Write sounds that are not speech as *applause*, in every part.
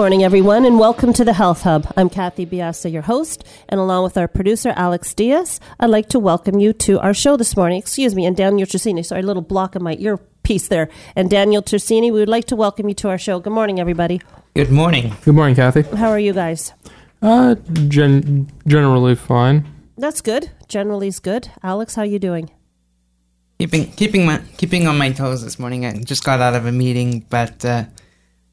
Morning, everyone, and welcome to the Health Hub. I'm Kathy Biasi, your host, and along with our producer, Alex Diaz, I'd like to welcome you to our show this morning. Excuse me, and Daniel Tersini. Sorry, a little block in my earpiece there. And Daniel Tersini, we would like to welcome you to our show. Good morning, everybody. Good morning. Good morning, Kathy. How are you guys? Uh, gen- generally fine. That's good. Generally is good. Alex, how you doing? Keeping keeping my keeping on my toes this morning. I just got out of a meeting, but uh,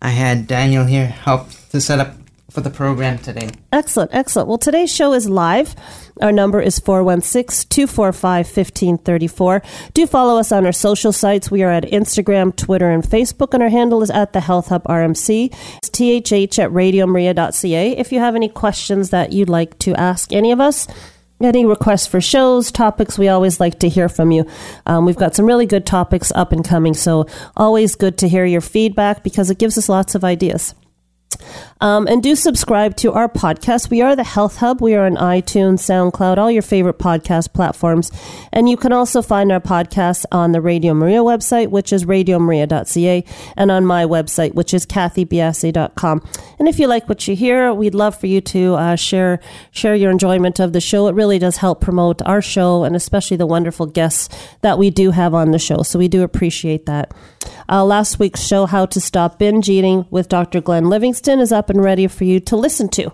I had Daniel here help to set up for the program today. Excellent, excellent. Well, today's show is live. Our number is 416 245 1534. Do follow us on our social sites. We are at Instagram, Twitter, and Facebook, and our handle is at the Health Hub RMC. It's thh at radiomaria.ca. If you have any questions that you'd like to ask any of us, any requests for shows, topics, we always like to hear from you. Um, we've got some really good topics up and coming, so always good to hear your feedback because it gives us lots of ideas. Um, and do subscribe to our podcast. We are the Health Hub. We are on iTunes, SoundCloud, all your favorite podcast platforms. And you can also find our podcast on the Radio Maria website, which is radiomaria.ca, and on my website, which is kathybiasi.com. And if you like what you hear, we'd love for you to uh, share share your enjoyment of the show. It really does help promote our show and especially the wonderful guests that we do have on the show. So we do appreciate that. Uh, last week's show, How to Stop Binge Eating with Dr. Glenn Livingston, is up and ready for you to listen to.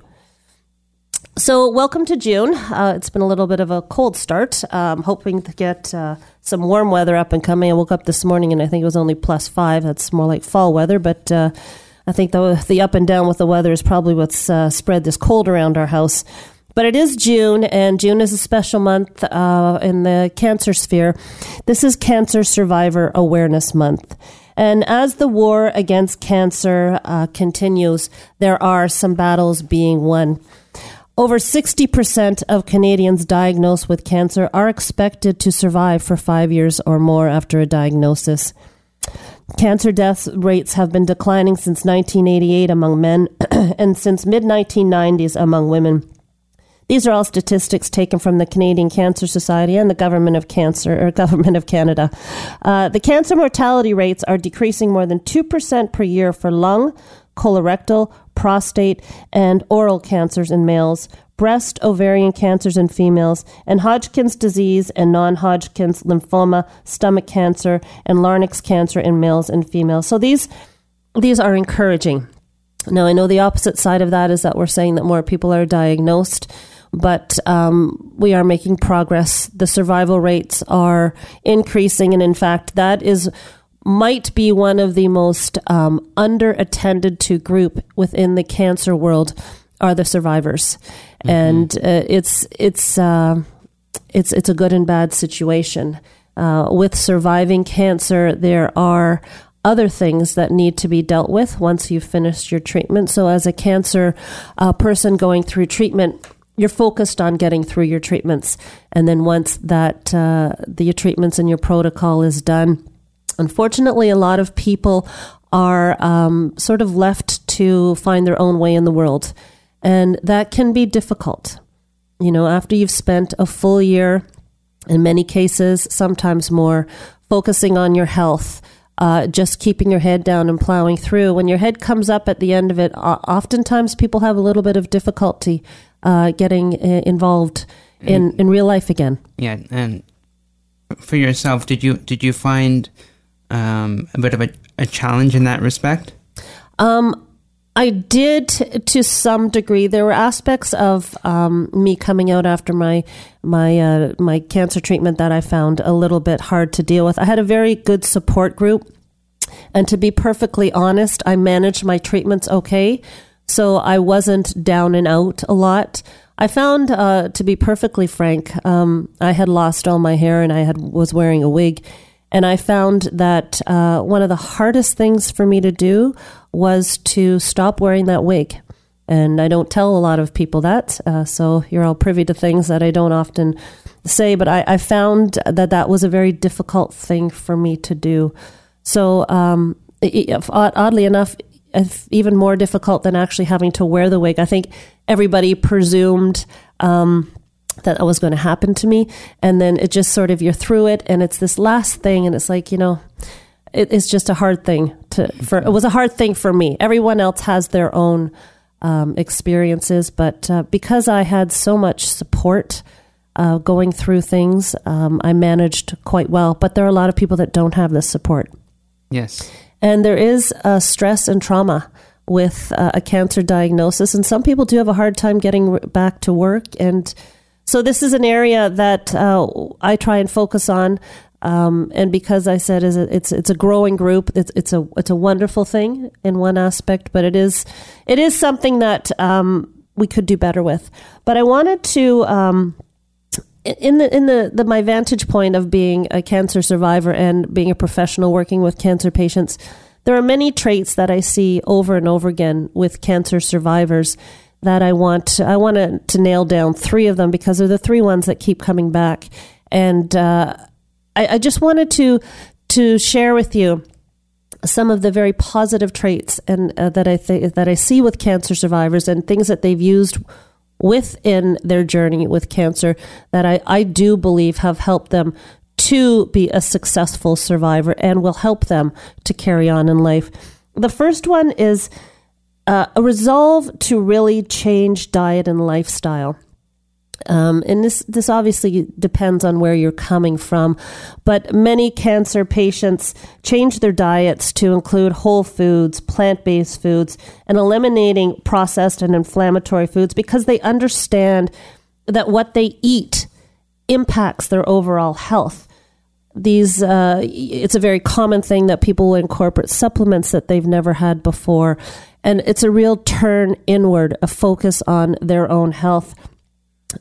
So, welcome to June. Uh, it's been a little bit of a cold start. Um, hoping to get uh, some warm weather up and coming. I woke up this morning and I think it was only plus five. That's more like fall weather, but uh, I think the, the up and down with the weather is probably what's uh, spread this cold around our house. But it is June, and June is a special month uh, in the cancer sphere. This is Cancer Survivor Awareness Month. And as the war against cancer uh, continues, there are some battles being won. Over 60% of Canadians diagnosed with cancer are expected to survive for five years or more after a diagnosis. Cancer death rates have been declining since 1988 among men *clears throat* and since mid 1990s among women. These are all statistics taken from the Canadian Cancer Society and the Government of Cancer or *laughs* Government of Canada. Uh, the cancer mortality rates are decreasing more than two percent per year for lung, colorectal, prostate, and oral cancers in males, breast, ovarian cancers in females, and Hodgkin's disease and non-Hodgkin's lymphoma, stomach cancer, and larynx cancer in males and females. So these these are encouraging. Now I know the opposite side of that is that we're saying that more people are diagnosed but um, we are making progress. The survival rates are increasing, and in fact, that is might be one of the most um, under attended to group within the cancer world are the survivors, mm-hmm. and uh, it's it's uh, it's it's a good and bad situation. Uh, with surviving cancer, there are other things that need to be dealt with once you've finished your treatment. So, as a cancer uh, person going through treatment, you're focused on getting through your treatments. And then once that uh, the treatments and your protocol is done, unfortunately, a lot of people are um, sort of left to find their own way in the world, and that can be difficult. You know, after you've spent a full year, in many cases, sometimes more, focusing on your health. Uh, just keeping your head down and plowing through. When your head comes up at the end of it, oftentimes people have a little bit of difficulty uh, getting uh, involved in, in real life again. Yeah, and for yourself, did you did you find um, a bit of a, a, challenge in that respect? Um, I did to some degree. There were aspects of um, me coming out after my my uh, my cancer treatment that I found a little bit hard to deal with. I had a very good support group, and to be perfectly honest, I managed my treatments okay, so I wasn't down and out a lot. I found, uh, to be perfectly frank, um, I had lost all my hair and I had was wearing a wig, and I found that uh, one of the hardest things for me to do was to stop wearing that wig. And I don't tell a lot of people that, uh, so you're all privy to things that I don't often say. But I, I found that that was a very difficult thing for me to do. So, um, oddly enough, even more difficult than actually having to wear the wig. I think everybody presumed um, that was going to happen to me, and then it just sort of you're through it, and it's this last thing, and it's like you know, it, it's just a hard thing to. For it was a hard thing for me. Everyone else has their own um, experiences, but uh, because I had so much support. Uh, going through things, um, I managed quite well. But there are a lot of people that don't have this support. Yes. And there is uh, stress and trauma with uh, a cancer diagnosis, and some people do have a hard time getting back to work. And so, this is an area that uh, I try and focus on. Um, and because I said is it's it's a growing group, it's it's a it's a wonderful thing in one aspect, but it is it is something that um, we could do better with. But I wanted to. Um, in the in the, the my vantage point of being a cancer survivor and being a professional working with cancer patients, there are many traits that I see over and over again with cancer survivors that I want I want to, nail down three of them because they're the three ones that keep coming back, and uh, I, I just wanted to to share with you some of the very positive traits and uh, that I think that I see with cancer survivors and things that they've used within their journey with cancer that I, I do believe have helped them to be a successful survivor and will help them to carry on in life. The first one is uh, a resolve to really change diet and lifestyle. Um, and this this obviously depends on where you're coming from, but many cancer patients change their diets to include whole foods, plant based foods, and eliminating processed and inflammatory foods because they understand that what they eat impacts their overall health. These uh, it's a very common thing that people incorporate supplements that they've never had before, and it's a real turn inward, a focus on their own health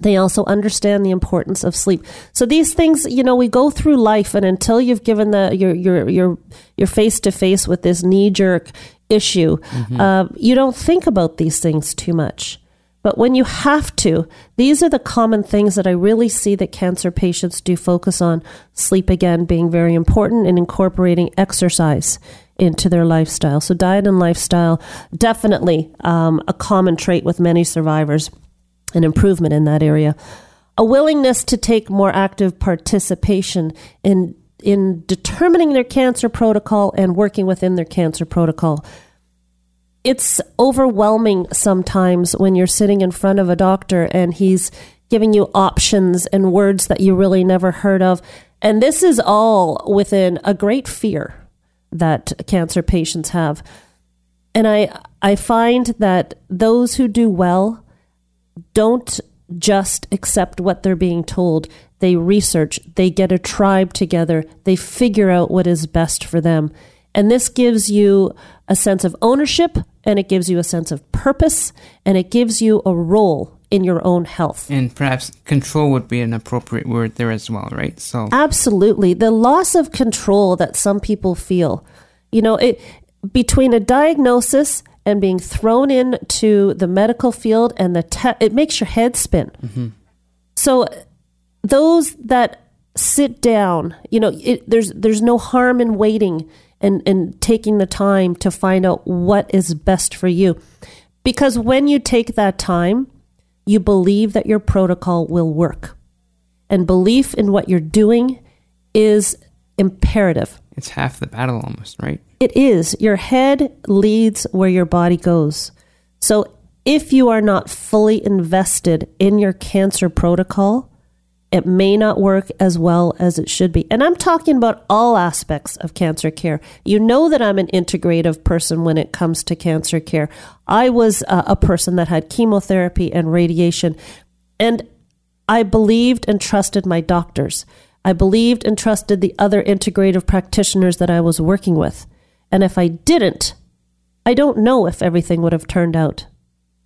they also understand the importance of sleep. So these things, you know, we go through life, and until you've given the your your your your face to face with this knee jerk issue, mm-hmm. uh, you don't think about these things too much. But when you have to, these are the common things that I really see that cancer patients do focus on. Sleep again being very important and incorporating exercise into their lifestyle. So diet and lifestyle definitely um, a common trait with many survivors an improvement in that area. A willingness to take more active participation in in determining their cancer protocol and working within their cancer protocol. It's overwhelming sometimes when you're sitting in front of a doctor and he's giving you options and words that you really never heard of. And this is all within a great fear that cancer patients have. And I I find that those who do well don't just accept what they're being told. They research, they get a tribe together, they figure out what is best for them. And this gives you a sense of ownership and it gives you a sense of purpose and it gives you a role in your own health. And perhaps control would be an appropriate word there as well, right? So Absolutely. The loss of control that some people feel. You know, it between a diagnosis and being thrown into the medical field and the te- it makes your head spin. Mm-hmm. So those that sit down, you know, it, there's there's no harm in waiting and and taking the time to find out what is best for you. Because when you take that time, you believe that your protocol will work. And belief in what you're doing is imperative. It's half the battle almost, right? It is. Your head leads where your body goes. So if you are not fully invested in your cancer protocol, It may not work as well as it should be. And I'm talking about all aspects of cancer care. You know that I'm an integrative person when it comes to cancer care. I was uh, a person that had chemotherapy and radiation, and I believed and trusted my doctors. I believed and trusted the other integrative practitioners that I was working with. And if I didn't, I don't know if everything would have turned out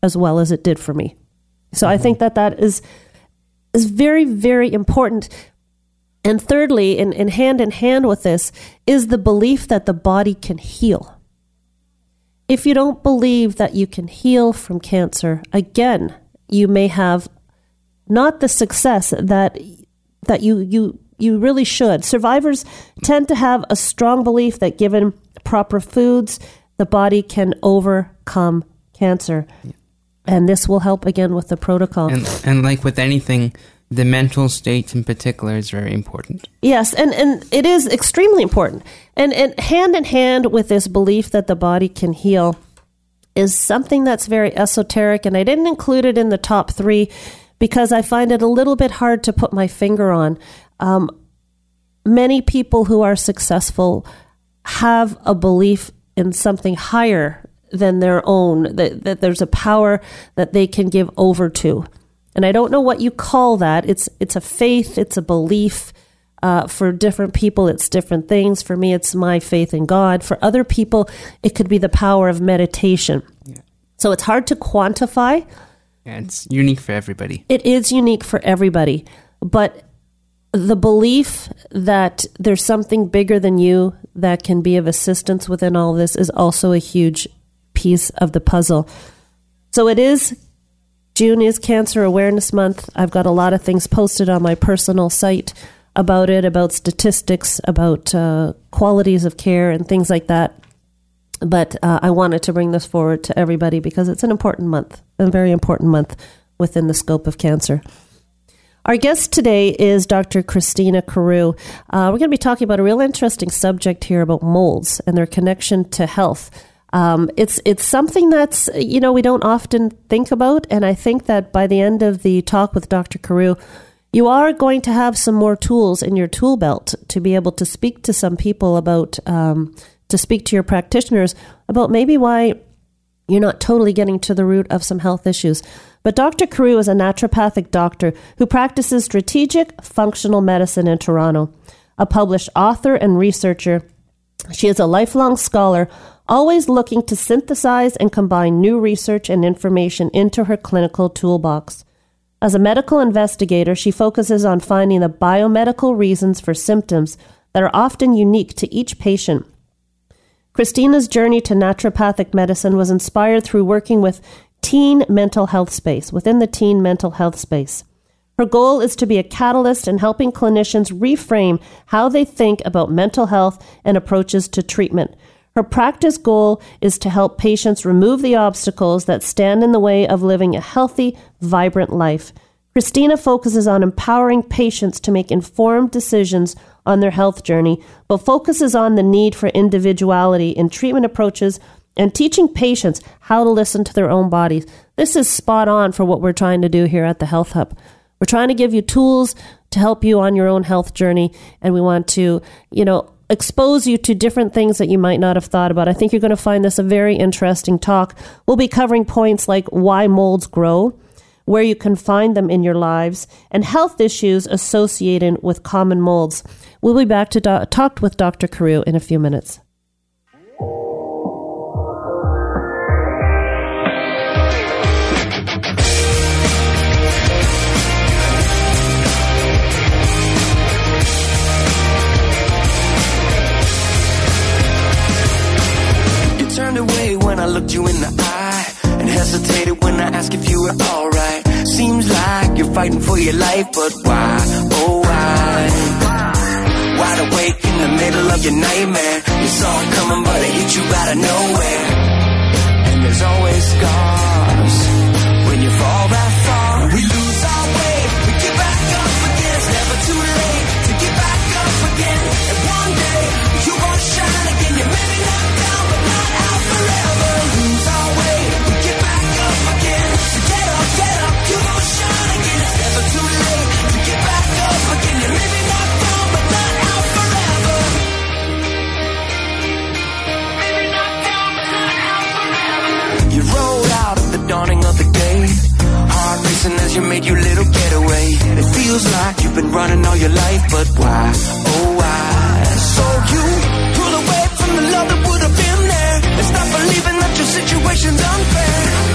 as well as it did for me. So mm-hmm. I think that that is is very very important. And thirdly, in, in hand in hand with this, is the belief that the body can heal. If you don't believe that you can heal from cancer, again, you may have not the success that that you you you really should. Survivors tend to have a strong belief that given proper foods, the body can overcome cancer. Yeah. And this will help again with the protocol. And, and like with anything, the mental state in particular is very important. Yes, and, and it is extremely important. And, and hand in hand with this belief that the body can heal is something that's very esoteric, and I didn't include it in the top three because I find it a little bit hard to put my finger on. Um, many people who are successful have a belief in something higher than their own, that, that there's a power that they can give over to. And I don't know what you call that. It's it's a faith, it's a belief. Uh, for different people, it's different things. For me, it's my faith in God. For other people, it could be the power of meditation. Yeah. So it's hard to quantify. Yeah, it's unique for everybody. It is unique for everybody. But the belief that there's something bigger than you that can be of assistance within all this is also a huge piece of the puzzle. So it is June is Cancer Awareness Month. I've got a lot of things posted on my personal site about it, about statistics, about uh, qualities of care, and things like that. But uh, I wanted to bring this forward to everybody because it's an important month, a very important month within the scope of cancer. Our guest today is Dr. Christina Carew. Uh, we're going to be talking about a real interesting subject here about molds and their connection to health. Um, it's it's something that's you know we don't often think about, and I think that by the end of the talk with Dr. Carew, you are going to have some more tools in your tool belt to be able to speak to some people about um, to speak to your practitioners about maybe why you're not totally getting to the root of some health issues. But Dr. Carew is a naturopathic doctor who practices strategic functional medicine in Toronto. A published author and researcher, she is a lifelong scholar always looking to synthesize and combine new research and information into her clinical toolbox. As a medical investigator, she focuses on finding the biomedical reasons for symptoms that are often unique to each patient. Christina's journey to naturopathic medicine was inspired through working with teen mental health space, within the teen mental health space. Her goal is to be a catalyst in helping clinicians reframe how they think about mental health and approaches to treatment, her practice goal is to help patients remove the obstacles that stand in the way of living a healthy, vibrant life. Christina focuses on empowering patients to make informed decisions on their health journey, but focuses on the need for individuality in treatment approaches and teaching patients how to listen to their own bodies. This is spot on for what we're trying to do here at the Health Hub. We're trying to give you tools to help you on your own health journey, and we want to, you know, expose you to different things that you might not have thought about. I think you're going to find this a very interesting talk. We'll be covering points like why molds grow, where you can find them in your lives, and health issues associated with common molds. We'll be back to do- talk with Dr. Carew in a few minutes. Looked you in the eye and hesitated when I asked if you were alright. Seems like you're fighting for your life, but why? Oh, why? Wide awake in the middle of your nightmare. You saw it coming, but it hit you out of nowhere. And there's always scars when you fall that far. We lose dawning of the day. Heart racing as you made your little getaway. It feels like you've been running all your life, but why? Oh, why? So you pull away from the love that would have been there. And stop believing that your situation's unfair.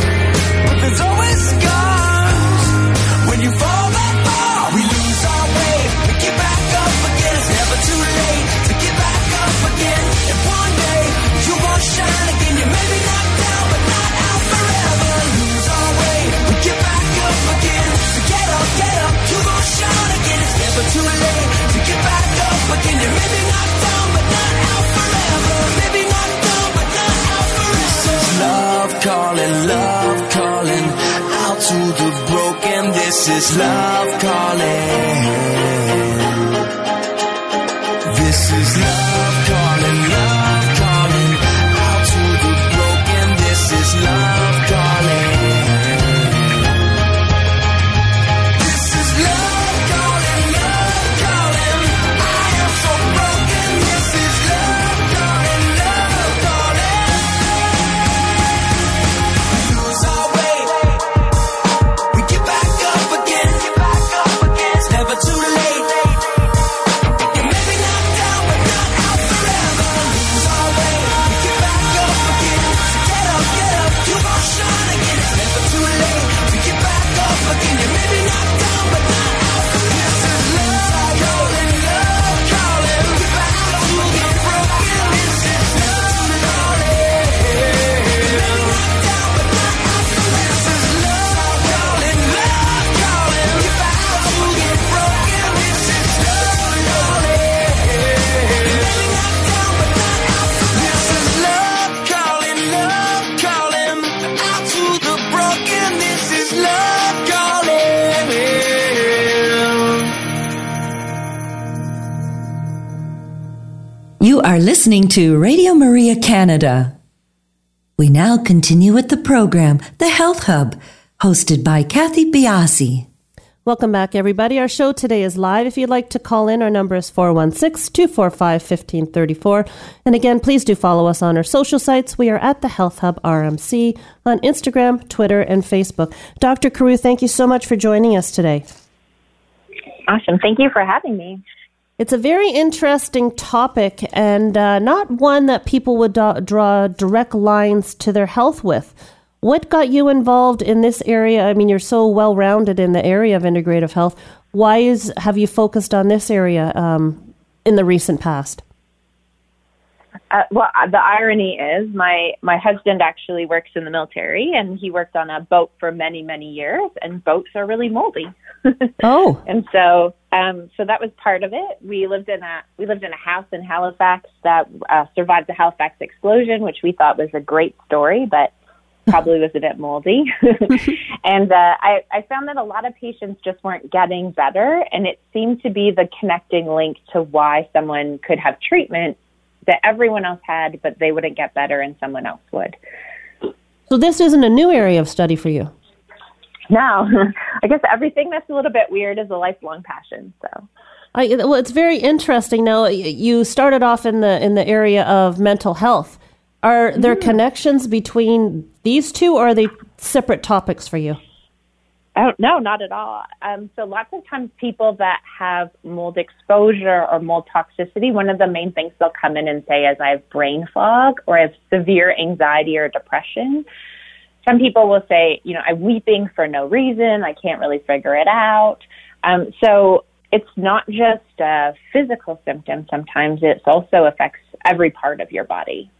Are listening to Radio Maria Canada. We now continue with the program, The Health Hub, hosted by Kathy Biasi. Welcome back, everybody. Our show today is live. If you'd like to call in, our number is 416 245 1534. And again, please do follow us on our social sites. We are at the Health Hub RMC on Instagram, Twitter, and Facebook. Dr. Carew, thank you so much for joining us today. Awesome. Thank you for having me. It's a very interesting topic and uh, not one that people would do- draw direct lines to their health with. What got you involved in this area? I mean, you're so well rounded in the area of integrative health. Why is have you focused on this area um, in the recent past? Uh, well, uh, the irony is my my husband actually works in the military, and he worked on a boat for many many years, and boats are really moldy. *laughs* Oh, and so um, so that was part of it. We lived in a we lived in a house in Halifax that uh, survived the Halifax explosion, which we thought was a great story, but *laughs* probably was a bit moldy. *laughs* and uh, I, I found that a lot of patients just weren't getting better, and it seemed to be the connecting link to why someone could have treatment that everyone else had, but they wouldn't get better, and someone else would. so this isn't a new area of study for you. Now, *laughs* I guess everything that's a little bit weird is a lifelong passion. So. I, well, it's very interesting. Now, you started off in the in the area of mental health. Are there connections between these two, or are they separate topics for you? Oh, no, not at all. Um, so lots of times people that have mold exposure or mold toxicity, one of the main things they'll come in and say is I have brain fog or I have severe anxiety or depression. Some people will say, you know, I'm weeping for no reason. I can't really figure it out. Um, so it's not just a physical symptom. Sometimes it also affects every part of your body.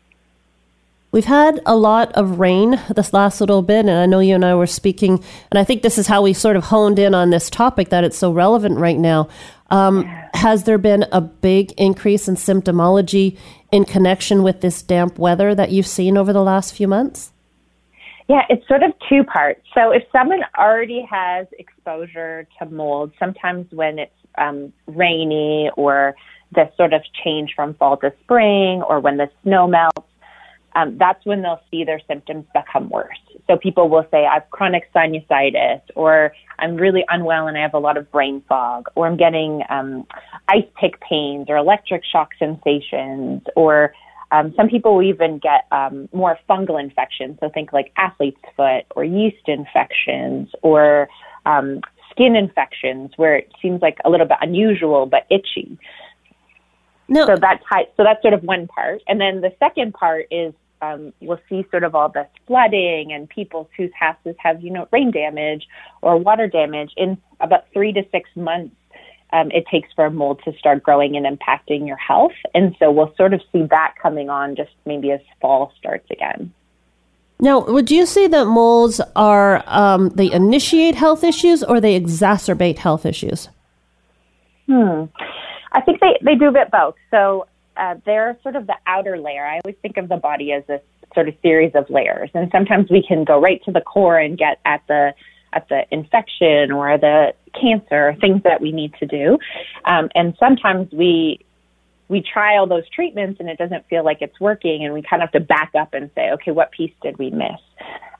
We've had a lot of rain this last little bit, and I know you and I were speaking, and I think this is how we sort of honed in on this topic that it's so relevant right now. Um, has there been a big increase in symptomology in connection with this damp weather that you've seen over the last few months? Yeah, it's sort of two parts. So if someone already has exposure to mold, sometimes when it's um, rainy or the sort of change from fall to spring or when the snow melts, um, that's when they'll see their symptoms become worse. So people will say, I have chronic sinusitis, or I'm really unwell and I have a lot of brain fog, or I'm getting um, ice pick pains or electric shock sensations, or um, some people will even get um, more fungal infections. So think like athlete's foot or yeast infections or um, skin infections where it seems like a little bit unusual but itchy. No, So that type, so that's sort of one part, and then the second part is um, we'll see sort of all this flooding and people whose houses have you know rain damage or water damage in about three to six months. Um, it takes for a mold to start growing and impacting your health, and so we'll sort of see that coming on just maybe as fall starts again. Now, would you say that molds are um, they initiate health issues or they exacerbate health issues? Hmm. I think they, they do a bit both. So uh, they're sort of the outer layer. I always think of the body as a sort of series of layers, and sometimes we can go right to the core and get at the at the infection or the cancer, things that we need to do. Um, and sometimes we we try all those treatments and it doesn't feel like it's working, and we kind of have to back up and say, okay, what piece did we miss?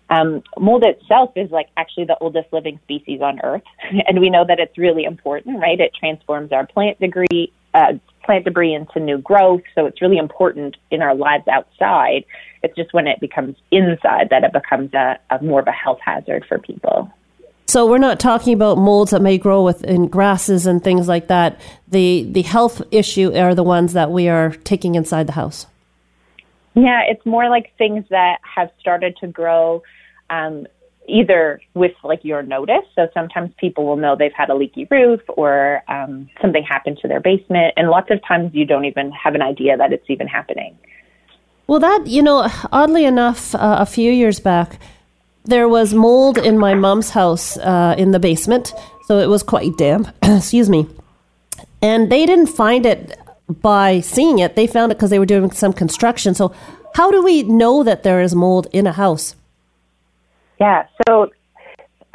Um, mold itself is like actually the oldest living species on Earth, *laughs* and we know that it's really important, right? It transforms our plant debris, uh, plant debris into new growth, so it's really important in our lives outside. It's just when it becomes inside that it becomes a, a more of a health hazard for people. So we're not talking about molds that may grow within grasses and things like that. The the health issue are the ones that we are taking inside the house. Yeah, it's more like things that have started to grow um, either with like your notice. So sometimes people will know they've had a leaky roof or um, something happened to their basement, and lots of times you don't even have an idea that it's even happening. Well, that you know, oddly enough, uh, a few years back, there was mold in my mom's house uh, in the basement, so it was quite damp. *clears throat* Excuse me, and they didn't find it by seeing it. They found it because they were doing some construction. So, how do we know that there is mold in a house? Yeah, so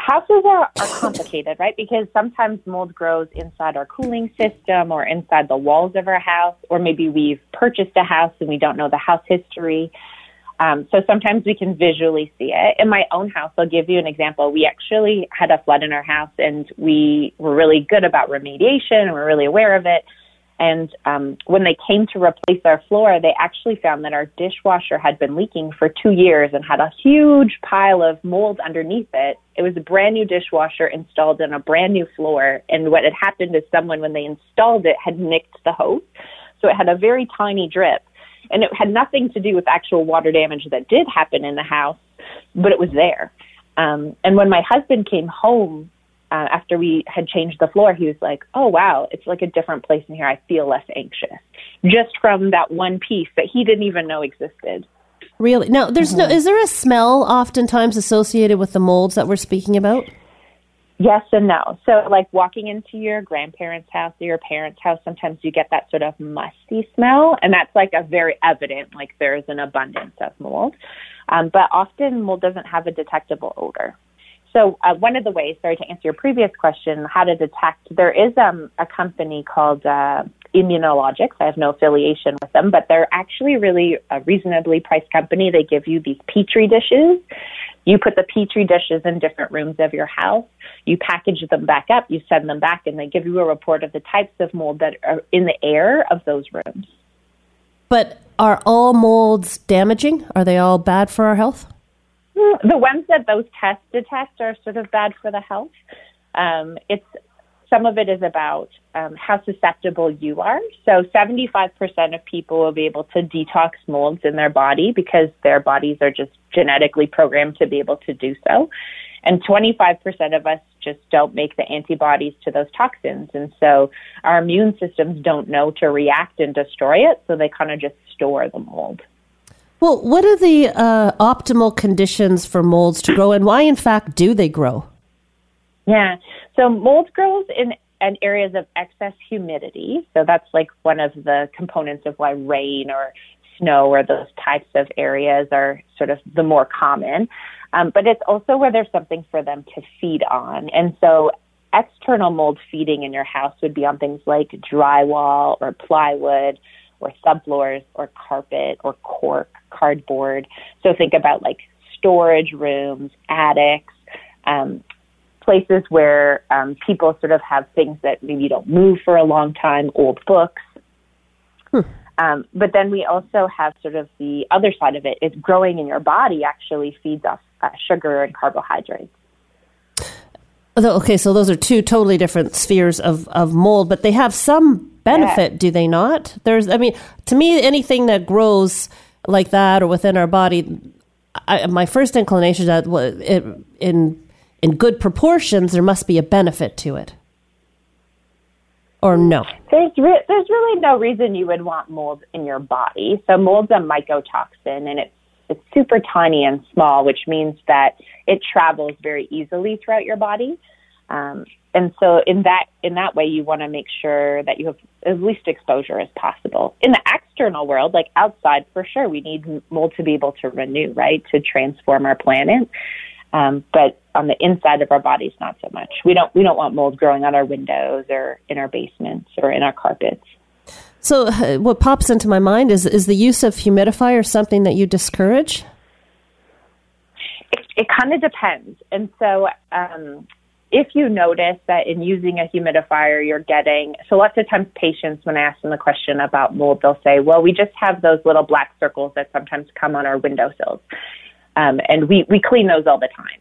houses are, are complicated, right? Because sometimes mold grows inside our cooling system or inside the walls of our house, or maybe we've purchased a house and we don't know the house history. Um, so sometimes we can visually see it. In my own house, I'll give you an example. We actually had a flood in our house and we were really good about remediation and we're really aware of it. And um, when they came to replace our floor, they actually found that our dishwasher had been leaking for two years and had a huge pile of mold underneath it. It was a brand new dishwasher installed in a brand new floor. And what had happened is someone, when they installed it, had nicked the hose. So it had a very tiny drip. And it had nothing to do with actual water damage that did happen in the house, but it was there. Um, and when my husband came home uh, after we had changed the floor, he was like, "Oh wow, it's like a different place in here. I feel less anxious just from that one piece that he didn't even know existed." Really? Now, there's no. Is there a smell oftentimes associated with the molds that we're speaking about? Yes and no. So, like walking into your grandparents' house or your parents' house, sometimes you get that sort of musty smell, and that's like a very evident, like there's an abundance of mold. Um, but often, mold doesn't have a detectable odor. So, uh, one of the ways, sorry to answer your previous question, how to detect, there is um, a company called uh, ImmunoLytics. I have no affiliation with them, but they're actually really a reasonably priced company. They give you these petri dishes. You put the petri dishes in different rooms of your house. You package them back up. You send them back, and they give you a report of the types of mold that are in the air of those rooms. But are all molds damaging? Are they all bad for our health? The ones that those tests detect are sort of bad for the health. Um, it's some of it is about um, how susceptible you are. So, 75% of people will be able to detox molds in their body because their bodies are just genetically programmed to be able to do so. And 25% of us just don't make the antibodies to those toxins. And so our immune systems don't know to react and destroy it. So they kind of just store the mold. Well, what are the uh, optimal conditions for molds to grow, and why, in fact, do they grow? Yeah. So mold grows in, in areas of excess humidity. So that's like one of the components of why rain or snow or those types of areas are sort of the more common. Um, but it's also where there's something for them to feed on. And so external mold feeding in your house would be on things like drywall or plywood or subfloors or carpet or cork, cardboard. So think about like storage rooms, attics, um, places where um, people sort of have things that maybe don't move for a long time, old books. Um, but then we also have sort of the other side of it is growing in your body actually feeds off uh, sugar and carbohydrates. Although- Okay, so those are two totally different spheres of, of mold, but they have some benefit, do they not? There's, I mean, to me, anything that grows like that or within our body, I, my first inclination is that it, in in good proportions, there must be a benefit to it. Or no? There's re- there's really no reason you would want mold in your body. So mold's a mycotoxin, and it's it's super tiny and small, which means that it travels very easily throughout your body. Um, and so in that in that way, you want to make sure that you have as least exposure as possible. In the external world, like outside, for sure, we need mold to be able to renew, right, to transform our planet. Um, but on the inside of our bodies, not so much. We don't we don't want mold growing on our windows or in our basements or in our carpets. So, uh, what pops into my mind is is the use of humidifier something that you discourage? It, it kind of depends. And so, um, if you notice that in using a humidifier, you're getting so lots of times patients, when I ask them the question about mold, they'll say, "Well, we just have those little black circles that sometimes come on our windowsills, um, and we we clean those all the time."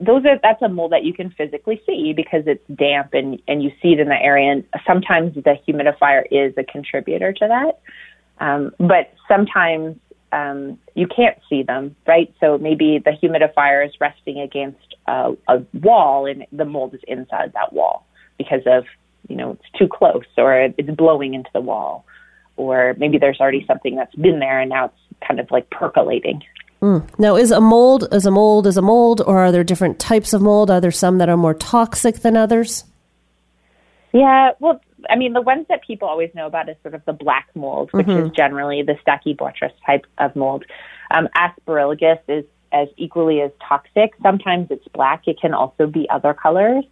Those are that's a mold that you can physically see because it's damp and and you see it in the area. And sometimes the humidifier is a contributor to that, um, but sometimes um, you can't see them, right? So maybe the humidifier is resting against a, a wall and the mold is inside that wall because of, you know, it's too close or it's blowing into the wall. Or maybe there's already something that's been there and now it's kind of like percolating. Now, is a mold is a mold is a mold, or are there different types of mold? Are there some that are more toxic than others? Yeah, well, I mean, the ones that people always know about is sort of the black mold, which is generally the Stachybotrys type of mold. Um, Aspergillus is as equally as toxic. Sometimes it's black. It can also be other colors.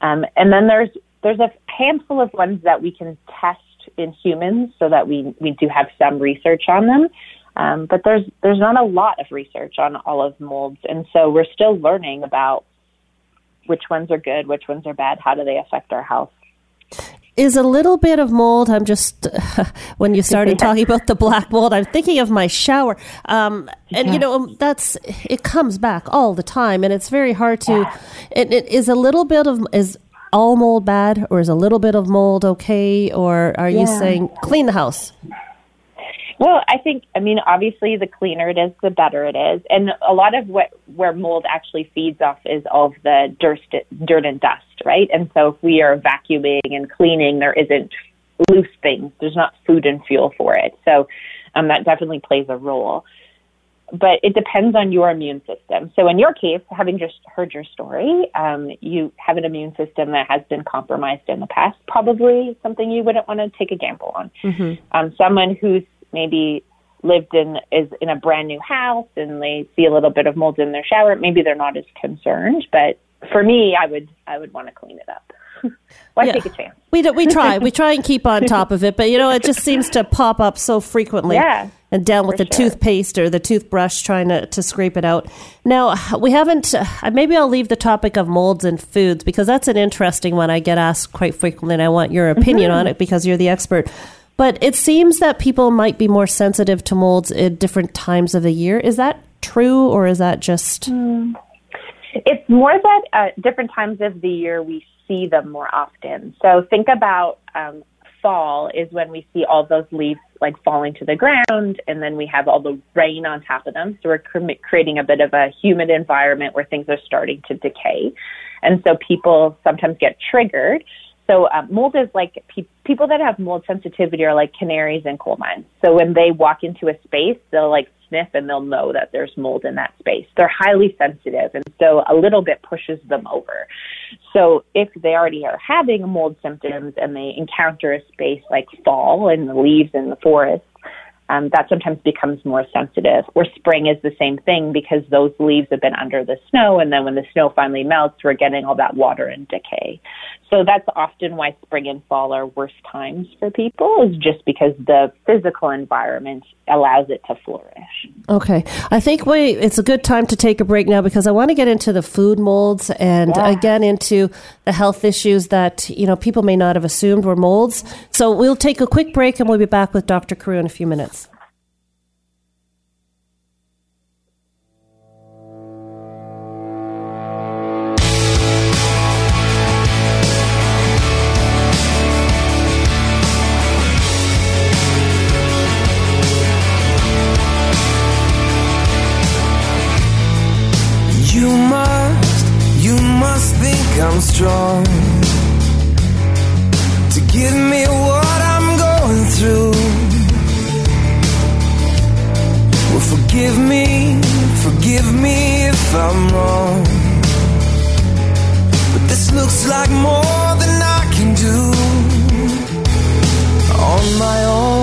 Um, and then there's there's a handful of ones that we can test in humans, so that we we do have some research on them. Um, but there's there's not a lot of research on all of molds, and so we're still learning about which ones are good, which ones are bad, how do they affect our health. Is a little bit of mold. I'm just *laughs* when you started *laughs* talking about the black mold, I'm thinking of my shower, um, and you know that's it comes back all the time, and it's very hard to. It, it is a little bit of is all mold bad, or is a little bit of mold okay, or are you saying clean the house? Well, I think, I mean, obviously, the cleaner it is, the better it is. And a lot of what where mold actually feeds off is all of the dirt, dirt and dust, right? And so, if we are vacuuming and cleaning, there isn't loose things. There's not food and fuel for it. So, um, that definitely plays a role. But it depends on your immune system. So, in your case, having just heard your story, um, you have an immune system that has been compromised in the past. Probably something you wouldn't want to take a gamble on. Um, someone who's maybe lived in is in a brand new house and they see a little bit of mold in their shower, maybe they're not as concerned. But for me, I would I would want to clean it up. *laughs* Why Yeah. take a chance? We do, we *laughs* try we try and keep on top of it, but you know it just seems to pop up so frequently. Yeah, and down with the sure. toothpaste or the toothbrush, trying to to scrape it out. Now we haven't. Uh, maybe I'll leave the topic of molds and foods because that's an interesting one. I get asked quite frequently, and I want your opinion Mm-hmm. on it because you're the expert. But it seems that people might be more sensitive to molds at different times of the year. Is that true, or is that just? It's more that uh, different times of the year we see them more often. So think about um, fall is when we see all those leaves like falling to the ground, and then we have all the rain on top of them. So we're cre- creating a bit of a humid environment where things are starting to decay, and so people sometimes get triggered. So um, mold is like pe- people that have mold sensitivity are like canaries in coal mines. So when they walk into a space, they'll like sniff and they'll know that there's mold in that space. They're highly sensitive, and so a little bit pushes them over. So if they already are having mold symptoms and they encounter a space like fall and the leaves in the forest, um, that sometimes becomes more sensitive. Or spring is the same thing because those leaves have been under the snow, and then when the snow finally melts, we're getting all that water and decay. So that's often why spring and fall are worse times for people, is just because the physical environment allows it to flourish. Okay, I think we it's a good time to take a break now because I want to get into the food molds and Yeah. again into the health issues that you know people may not have assumed were molds. So we'll take a quick break and we'll be back with Dr. Carew in a few minutes. I'm strong to give me what I'm going through. Well, forgive me, forgive me if I'm wrong. But this looks like more than I can do on my own.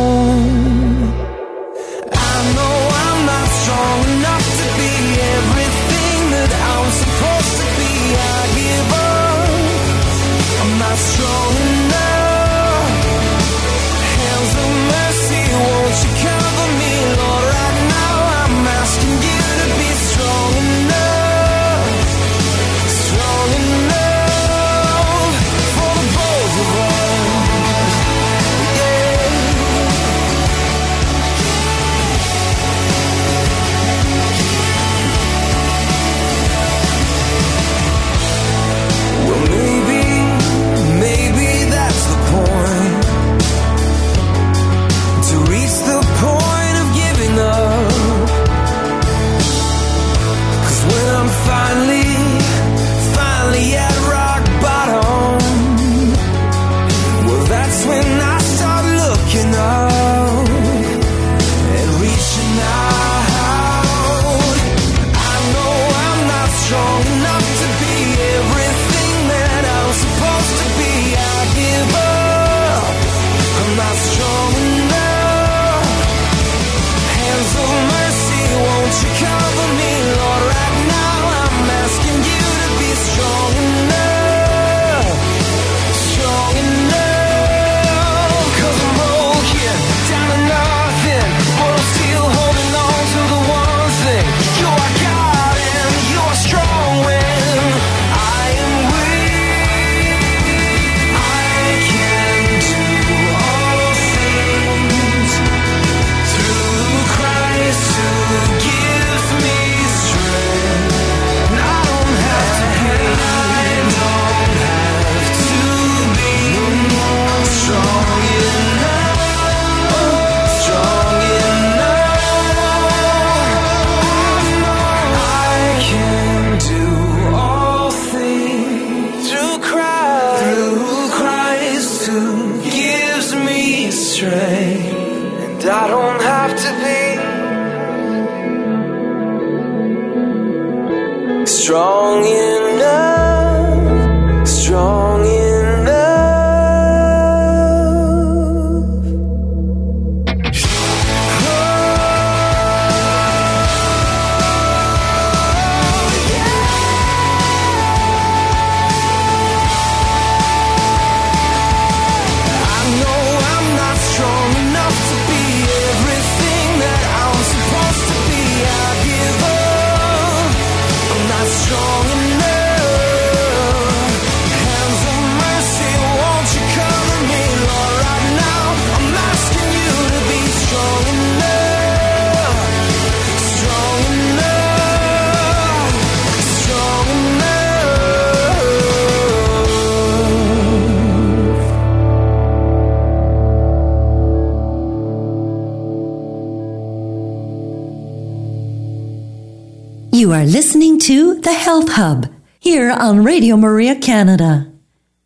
You are listening to The Health Hub here on Radio Maria Canada.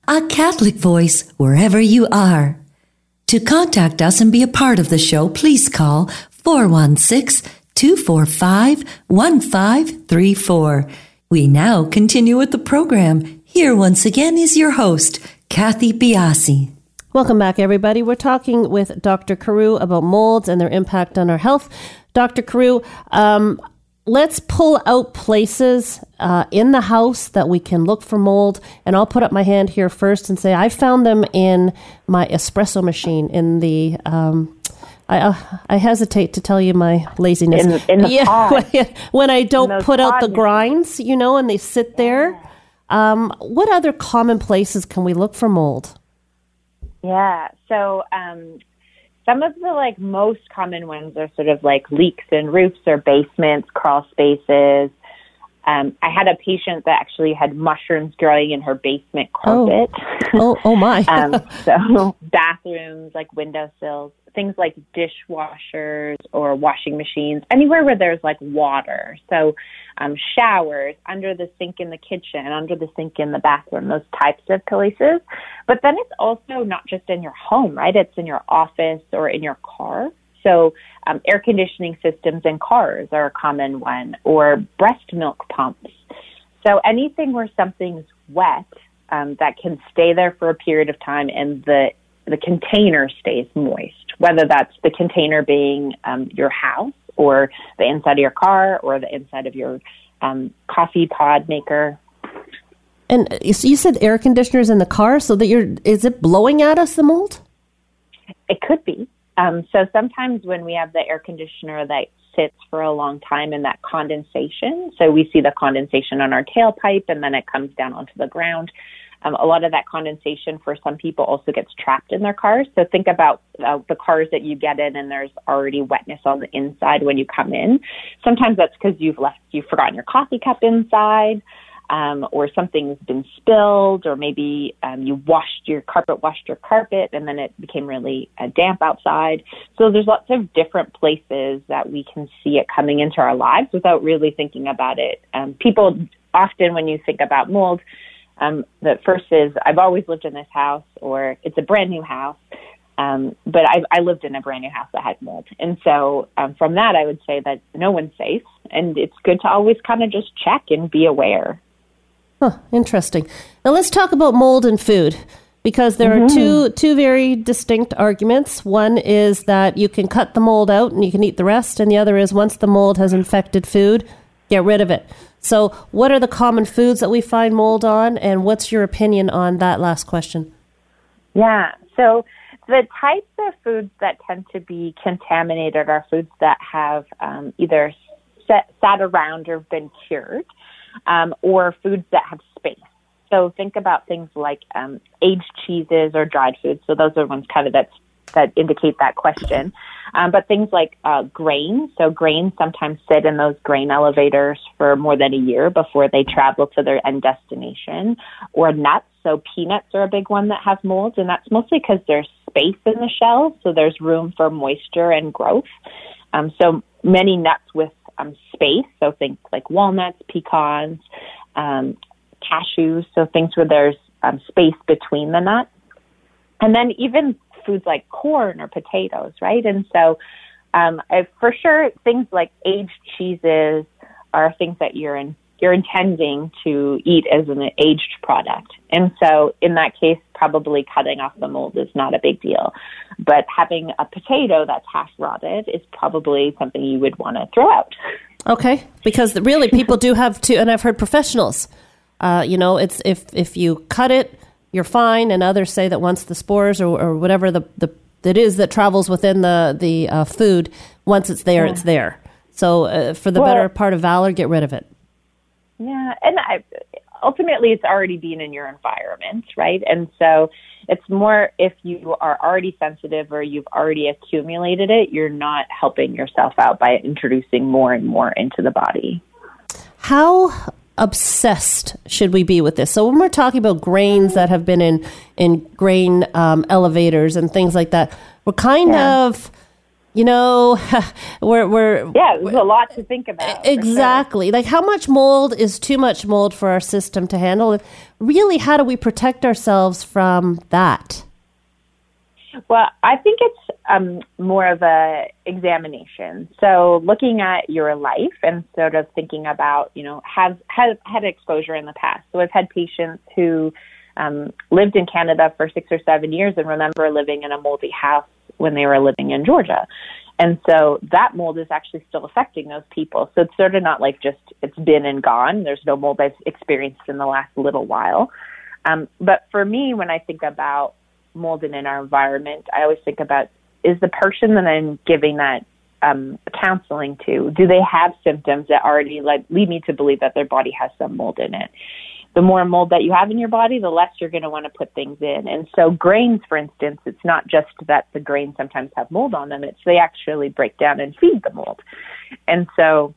A Catholic voice wherever you are. To contact us and be a part of the show, please call 416 245 1534. We now continue with the program. Here once again is your host, Kathy Biasi. Welcome back, everybody. We're talking with Dr. Carew about molds and their impact on our health. Dr. Carew, um, let's pull out places uh, in the house that we can look for mold. And I'll put up my hand here first and say I found them in my espresso machine in the. Um, I, uh, I hesitate to tell you my laziness. In- in the *laughs* yeah, *laughs* when, I don't put out the grinds, you know, and they sit there. Um, what other common places can we look for mold? Yeah. So um, some of the like most common ones are sort of like leaks in roofs or basements, crawl spaces. Um, I had a patient that actually had mushrooms growing in her basement carpet. Oh, oh my! *laughs* um, *laughs* so bathrooms, like windowsills, things like dishwashers or washing machines, anywhere where there's like water. So um, showers, under the sink in the kitchen, under the sink in the bathroom, those types of places. But then it's also not just in your home, right? It's in your office or in your car. So, um, air conditioning systems in cars are a common one, or breast milk pumps. So, anything where something's wet um, that can stay there for a period of time and the the container stays moist, whether that's the container being um, your house or the inside of your car or the inside of your um, coffee pod maker. And uh, so you said air conditioners in the car, so that you're is it blowing at us the mold? It could be. Um, so sometimes when we have the air conditioner that sits for a long time in that condensation, so we see the condensation on our tailpipe and then it comes down onto the ground. Um, a lot of that condensation for some people also gets trapped in their cars. So think about uh, the cars that you get in and there's already wetness on the inside when you come in. Sometimes that's because you've left, you've forgotten your coffee cup inside. Um, or something's been spilled, or maybe um, you washed your carpet, washed your carpet, and then it became really uh, damp outside. So there's lots of different places that we can see it coming into our lives without really thinking about it. Um, people often, when you think about mold, um, the first is I've always lived in this house, or it's a brand new house. Um, but I, I lived in a brand new house that had mold, and so um, from that, I would say that no one's safe, and it's good to always kind of just check and be aware. Huh, interesting. Now let's talk about mold and food because there are two two very distinct arguments. One is that you can cut the mold out and you can eat the rest, and the other is once the mold has infected food, get rid of it. So, what are the common foods that we find mold on, and what's your opinion on that last question? Yeah. So the types of foods that tend to be contaminated are foods that have um, either set, sat around or been cured, um, or foods that have space. So think about things like um, aged cheeses or dried foods. So those are ones kind of that that indicate that question. Um, but things like uh, grains. So grains sometimes sit in those grain elevators for more than a year before they travel to their end destination. Or nuts. So peanuts are a big one that have molds, and that's mostly because there's space in the shell, so there's room for moisture and growth. Um, so many nuts with um, space. So think like walnuts, pecans, um, cashews. So things where there's um, space between the nuts. And then even foods like corn or potatoes, right? And so, um, I, for sure, things like aged cheeses are things that you're in, you're intending to eat as an aged product. And so, in that case, probably cutting off the mold is not a big deal. But having a potato that's half rotted is probably something you would want to throw out. Okay, because really people do have to, and I've heard professionals. Uh, you know, it's if if you cut it, you're fine, and others say that once the spores or, or whatever the the it is that travels within the the uh, food, once it's there, it's there. So uh, for the Well- better part of valor, get rid of it. Yeah, and I, ultimately, it's already been in your environment, right? And so it's more if you are already sensitive or you've already accumulated it, you're not helping yourself out by introducing more and more into the body. How obsessed should we be with this? So when we're talking about grains that have been in in grain um, elevators and things like that, we're kind Yeah. of, you know, *laughs* we're we're Yeah, there's a lot to think about. for sure. exactly like how much mold is too much mold for our system to handle. Really, how do we protect ourselves from that? Well, I think it's um, more of a examination. So looking at your life and sort of thinking about, you know, have have had exposure in the past. So I've had patients who um, lived in Canada for six or seven years and remember living in a moldy house when they were living in Georgia. And so that mold is actually still affecting those people. So it's sort of not like just it's been and gone. There's no mold I've experienced in the last little while. Um, but for me, when I think about mold in our environment, I always think about is the person that I'm giving that um, counseling to, do they have symptoms that already like lead me to believe that their body has some mold in it? The more mold that you have in your body, the less you're going to want to put things in. And so grains, for instance, it's not just that the grains sometimes have mold on them; it's they actually break down and feed the mold. And so,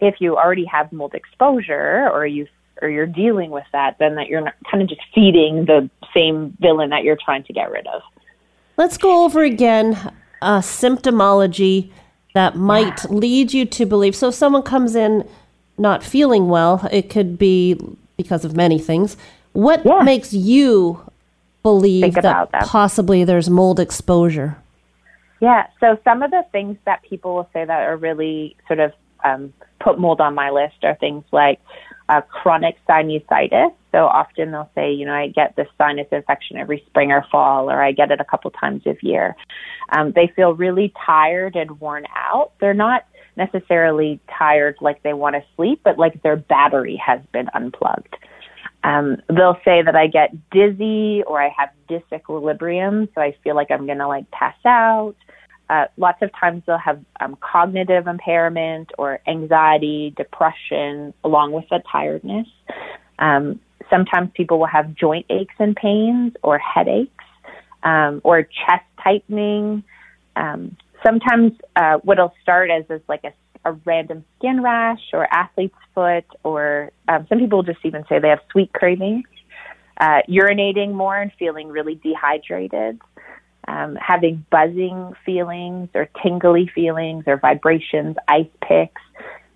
if you already have mold exposure, or you or you're dealing with that, then that you're kind of just feeding the same villain that you're trying to get rid of. Let's go over again uh, symptomology that might lead you to believe. So, if someone comes in not feeling well, it could be because of many things. What Yeah. makes you believe that. possibly there's mold exposure? Yeah. So some of the things that people will say that are really sort of um, put mold on my list are things like uh, chronic sinusitis. So often they'll say, you know, I get this sinus infection every spring or fall, or I get it a couple times a year. Um, they feel really tired and worn out. They're not necessarily tired like they want to sleep, but like their battery has been unplugged. Um, they'll say that I get dizzy or I have disequilibrium, so I feel like I'm going to like pass out. Uh, lots of times they'll have um, cognitive impairment or anxiety, depression, along with the tiredness. Um, sometimes people will have joint aches and pains or headaches um, or chest tightening. Um, sometimes uh, what'll start as is like a, a random skin rash or athlete's foot, or um, some people just even say they have sweet cravings, uh, urinating more and feeling really dehydrated um, having buzzing feelings or tingly feelings or vibrations, ice picks.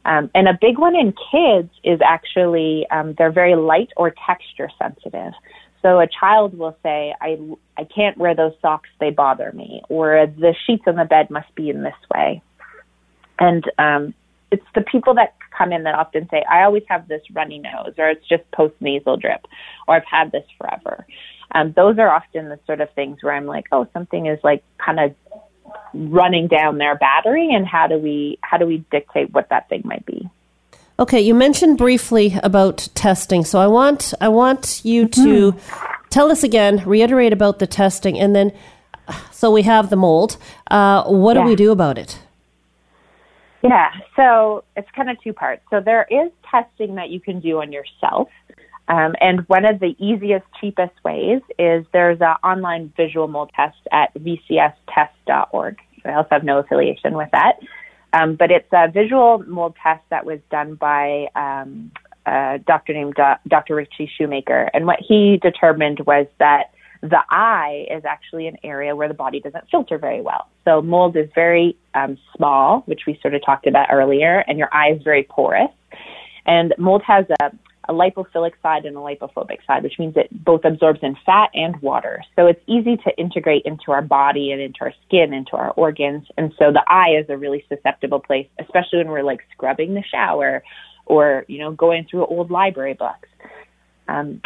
Um, and a big one in kids is actually um, they're very light or texture sensitive. So a child will say, I, I can't wear those socks, they bother me, or the sheets on the bed must be in this way. And um, it's the people that come in that often say, I always have this runny nose, or it's just post nasal drip, or I've had this forever. Um, those are often the sort of things where I'm like, oh, something is like kind of running down their battery, and how do we how do we dictate what that thing might be? Okay, you mentioned briefly about testing, so I want I want you to tell us again, reiterate about the testing, and then so we have the mold. Uh, what do we do about it? Yeah, so it's kind of two parts. So there is testing that you can do on yourself. Um, and one of the easiest, cheapest ways is there's an online visual mold test at vcstest.org. I also have no affiliation with that. Um, but it's a visual mold test that was done by um, a doctor named Do- Dr. Ritchie Shoemaker. And what he determined was that the eye is actually an area where the body doesn't filter very well. So mold is very um, small, which we sort of talked about earlier, and your eye is very porous. And mold has a, a lipophilic side and a lipophobic side, which means it both absorbs in fat and water. So it's easy to integrate into our body and into our skin, into our organs. And so the eye is a really susceptible place, especially when we're like scrubbing the shower or, you know, going through old library books. Um,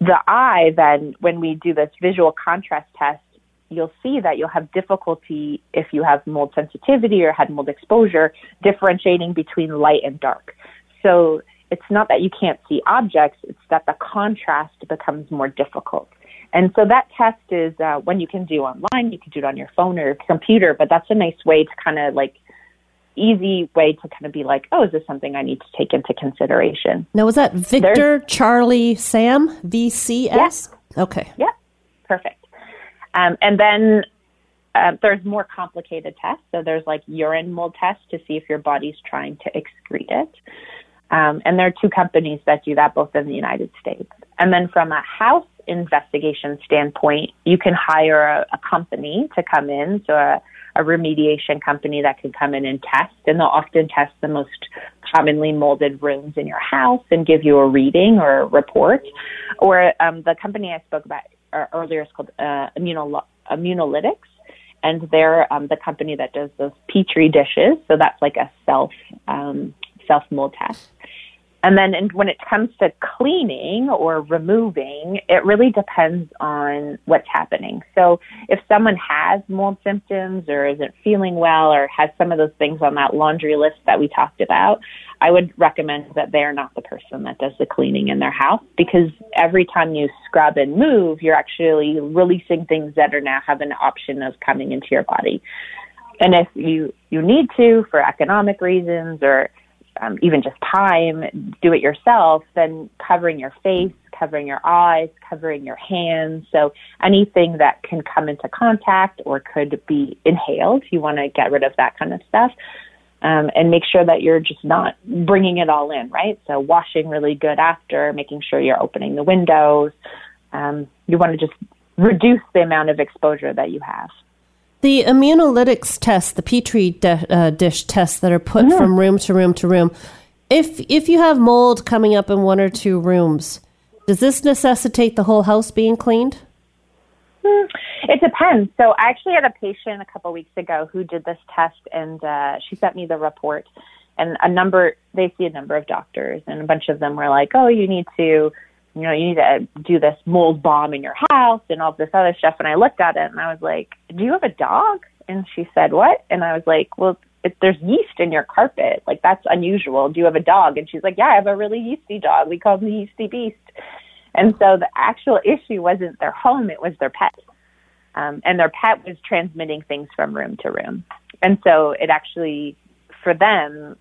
the eye, then, when we do this visual contrast test, you'll see that you'll have difficulty if you have mold sensitivity or had mold exposure differentiating between light and dark. So it's not that you can't see objects, it's that the contrast becomes more difficult. And so that test is uh, one you can do online, you can do it on your phone or your computer, but that's a nice way to kind of like, easy way to kind of be like, oh, is this something I need to take into consideration? Now, was that Victor, Charlie, Sam, VCS? Okay. Yeah, perfect. Um, and then uh, there's more complicated tests. So there's like urine mold tests to see if your body's trying to excrete it. Um, and there are two companies that do that, both in the United States. And then from a house investigation standpoint, you can hire a, a company to come in, so a, a remediation company that can come in and test. And they'll often test the most commonly molded rooms in your house and give you a reading or a report. Or um, the company I spoke about uh, earlier is called uh, Immunolo- ImmunoLytics and they're um, the company that does those petri dishes. So that's like a self um, self mold test. And then and when it comes to cleaning or removing, it really depends on what's happening. So if someone has mold symptoms or isn't feeling well or has some of those things on that laundry list that we talked about, I would recommend that they are not the person that does the cleaning in their house because every time you scrub and move, you're actually releasing things that are now have an option of coming into your body. And if you you need to for economic reasons or um, even just time, do it yourself, then covering your face, covering your eyes, covering your hands. So anything that can come into contact or could be inhaled, you want to get rid of that kind of stuff. Um, and make sure that you're just not bringing it all in, right? So washing really good after, making sure you're opening the windows. Um, you want to just reduce the amount of exposure that you have. The ImmunoLytics test, the petri de- uh, dish tests that are put Mm-hmm. from room to room to room. If if you have mold coming up in one or two rooms, does this necessitate the whole house being cleaned? Hmm, It depends. So I actually had a patient a couple weeks ago who did this test, and uh, she sent me the report. And a number, they see a number of doctors, and a bunch of them were like, "Oh, you need to, you know, you need to do this mold bomb in your house and all this other stuff." And I looked at it, and I was like, "Do you have a dog?" And she said, "What?" And I was like, "Well, if there's yeast in your carpet, like that's unusual. Do you have a dog?" And she's like, "Yeah, I have a really yeasty dog. We call him the yeasty beast." And so the actual issue wasn't their home; it was their pet um, and their pet was transmitting things from room to room. And so it actually, for them,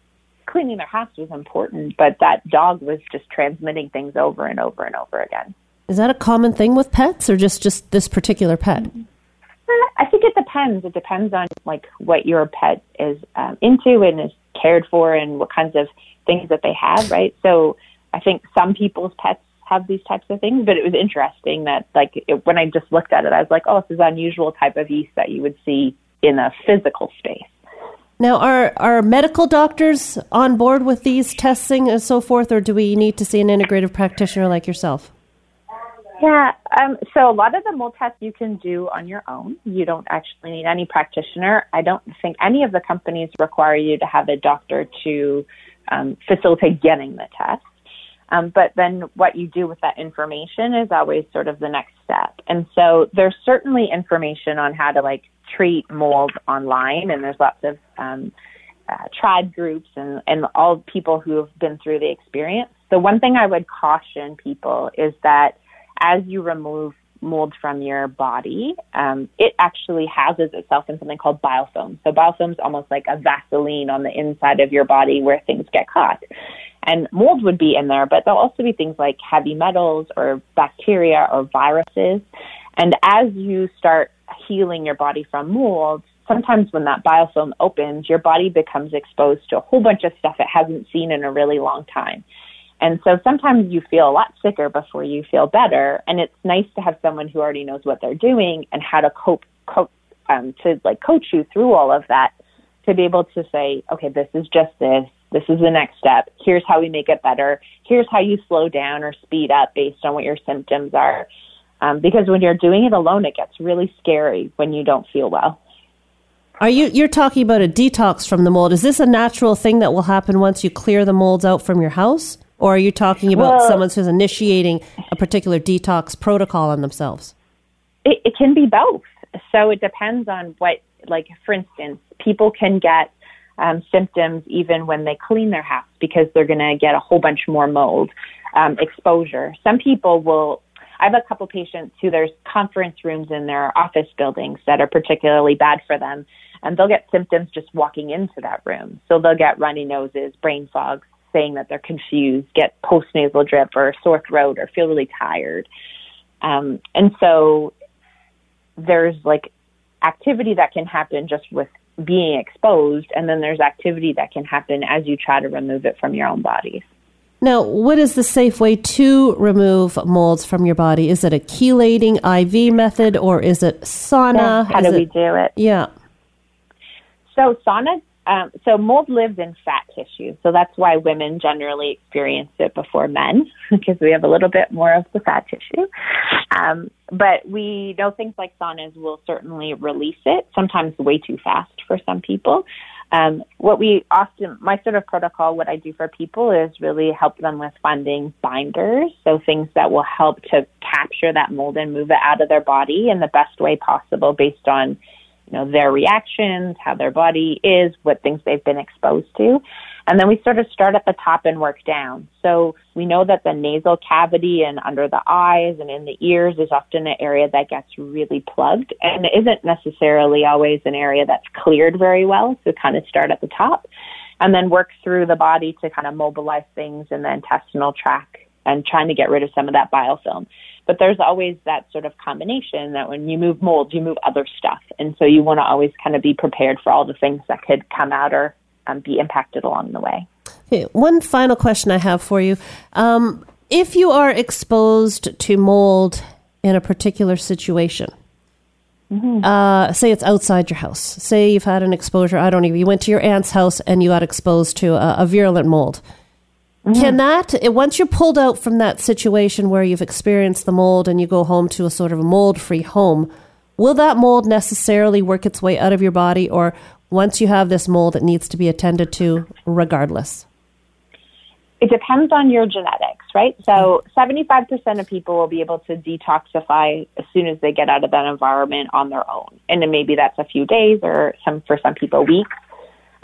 cleaning their house was important, but that dog was just transmitting things over and over and over again. Is that a common thing with pets or just, just this particular pet? Uh, I think it depends. It depends on like what your pet is um, into and is cared for, and what kinds of things that they have. Right. So I think some people's pets have these types of things, but it was interesting that like it, when I just looked at it, I was like, oh, this is an unusual type of yeast that you would see in a physical space. Now, are, are medical doctors on board with these testing and so forth, or do we need to see an integrative practitioner like yourself? Yeah. Um, so a lot of the mold tests you can do on your own. You don't actually need any practitioner. I don't think any of the companies require you to have a doctor to um, facilitate getting the test. Um, but then what you do with that information is always sort of the next step. And so there's certainly information on how to like treat mold online, and there's lots of um, uh, tribe groups and, and all people who have been through the experience. The one thing I would caution people is that as you remove mold from your body, um, it actually houses itself in something called biofilm. So biofilm is almost like a Vaseline on the inside of your body where things get caught. And mold would be in there, but there'll also be things like heavy metals or bacteria or viruses. And as you start healing your body from mold, sometimes when that biofilm opens, your body becomes exposed to a whole bunch of stuff it hasn't seen in a really long time. And so sometimes you feel a lot sicker before you feel better. And it's nice to have someone who already knows what they're doing and how to cope, cope um, to like coach you through all of that to be able to say, okay, this is just this. This is the next step. Here's how we make it better. Here's how you slow down or speed up based on what your symptoms are. Um, because when you're doing it alone, it gets really scary when you don't feel well. Are you you're talking about a detox from the mold? Is this a natural thing that will happen once you clear the molds out from your house, or are you talking about Well- someone who's initiating a particular detox protocol on themselves? It, it can be both. So it depends on what, like, for instance, people can get um, symptoms even when they clean their house because they're going to get a whole bunch more mold um, exposure. Some people will. I have a couple patients who there's conference rooms in their office buildings that are particularly bad for them, and they'll get symptoms just walking into that room. So they'll get runny noses, brain fog, saying that they're confused, get postnasal drip or sore throat, or feel really tired. Um, and so there's like activity that can happen just with being exposed, and then there's activity that can happen as you try to remove it from your own bodies. Now, what is the safe way to remove molds from your body? Is it a chelating IV method, or is it sauna? How Is do it- we do it? Yeah. So sauna, um, so mold lives in fat tissue, so that's why women generally experience it before men *laughs* because we have a little bit more of the fat tissue. Um, but we know things like saunas will certainly release it, sometimes way too fast for some people. Um, what we often, my sort of protocol, what I do for people is really help them with finding binders, so things that will help to capture that mold and move it out of their body in the best way possible based on you know, their reactions, how their body is, what things they've been exposed to. And then we sort of start at the top and work down. So we know that the nasal cavity and under the eyes and in the ears is often an area that gets really plugged and isn't necessarily always an area that's cleared very well. So kind of start at the top and then work through the body to kind of mobilize things in the intestinal tract and trying to get rid of some of that biofilm. But there's always that sort of combination that when you move mold, you move other stuff. And so you want to always kind of be prepared for all the things that could come out or um, be impacted along the way. Okay, one final question I have for you. Um, if you are exposed to mold in a particular situation, uh, say it's outside your house, say you've had an exposure, I don't even, you went to your aunt's house and you got exposed to a, a virulent mold. Can that eh, once you're pulled out from that situation where you've experienced the mold and you go home to a sort of a mold-free home, will that mold necessarily work its way out of your body, or once you have this mold, it needs to be attended to regardless? it depends on your genetics, right? So 75% of people will be able to detoxify as soon as they get out of that environment on their own. And then maybe that's a few days or some for some people weeks.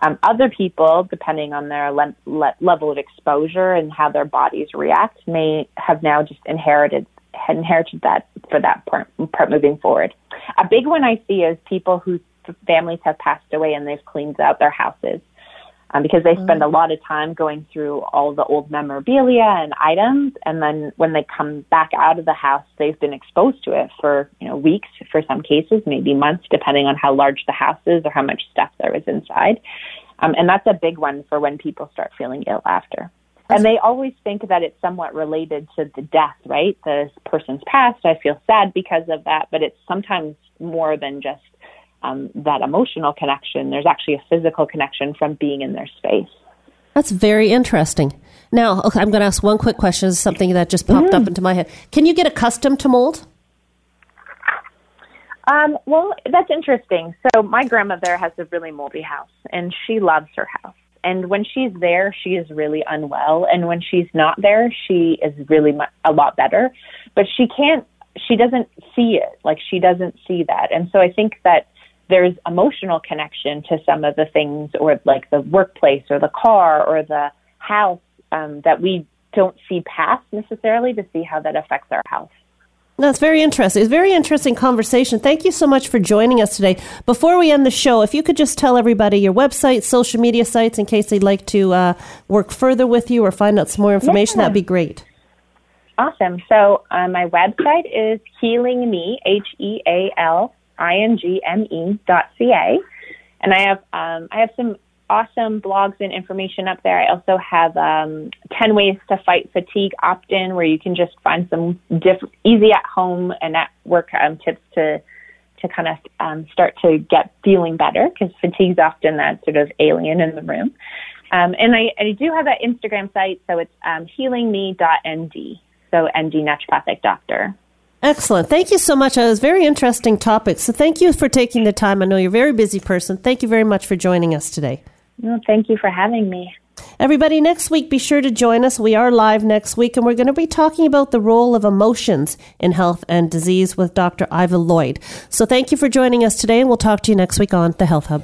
Um, other people, depending on their le- le- level of exposure and how their bodies react, may have now just inherited inherited that for that part, part moving forward. A big one I see is people whose families have passed away and they've cleaned out their houses um, because they spend a lot of time going through all the old memorabilia and items, and then when they come back out of the house, they've been exposed to it for you know weeks, for some cases, maybe months, depending on how large the house is or how much stuff there is inside. Um, and that's a big one for when people start feeling ill after. And they always think that it's somewhat related to the death, right? The person's passed. I feel sad because of that, but it's sometimes more than just um, that emotional connection. There's actually a physical connection from being in their space. That's very interesting. Now, okay, I'm going to ask one quick question. This is something that just popped up into my head. Can you get accustomed to mold? Um, well, that's interesting. So my grandmother has a really moldy house, and she loves her house. And when she's there, she is really unwell, and when she's not there, she is really mu- a lot better. But she can't. She doesn't see it. Like she doesn't see that. And so I think that there's emotional connection to some of the things, or like the workplace, or the car, or the house um, that we don't see past necessarily to see how that affects our health. That's very interesting. It's a very interesting conversation. Thank you so much for joining us today. Before we end the show, if you could just tell everybody your website, social media sites, in case they'd like to uh, work further with you or find out some more information, Yeah. that'd be great. Awesome. So uh, my website is healing me, H E A L I N G M E dot C A, and I have um, I have some awesome blogs and information up there. I also have um, ten ways to fight fatigue opt-in, where you can just find some diff- easy at home and at work um, tips to to kind of um, start to get feeling better because fatigue's often that sort of alien in the room. Um, and I, I do have that Instagram site, so it's um, healingme.nd, so ND naturopathic doctor. Excellent. Thank you so much. It was a very interesting topic. So thank you for taking the time. I know you're a very busy person. Thank you very much for joining us today. Well, thank you for having me. Everybody, next week, be sure to join us. We are live next week, and we're going to be talking about the role of emotions in health and disease with Dr. Iva Lloyd. So thank you for joining us today, and we'll talk to you next week on The Health Hub.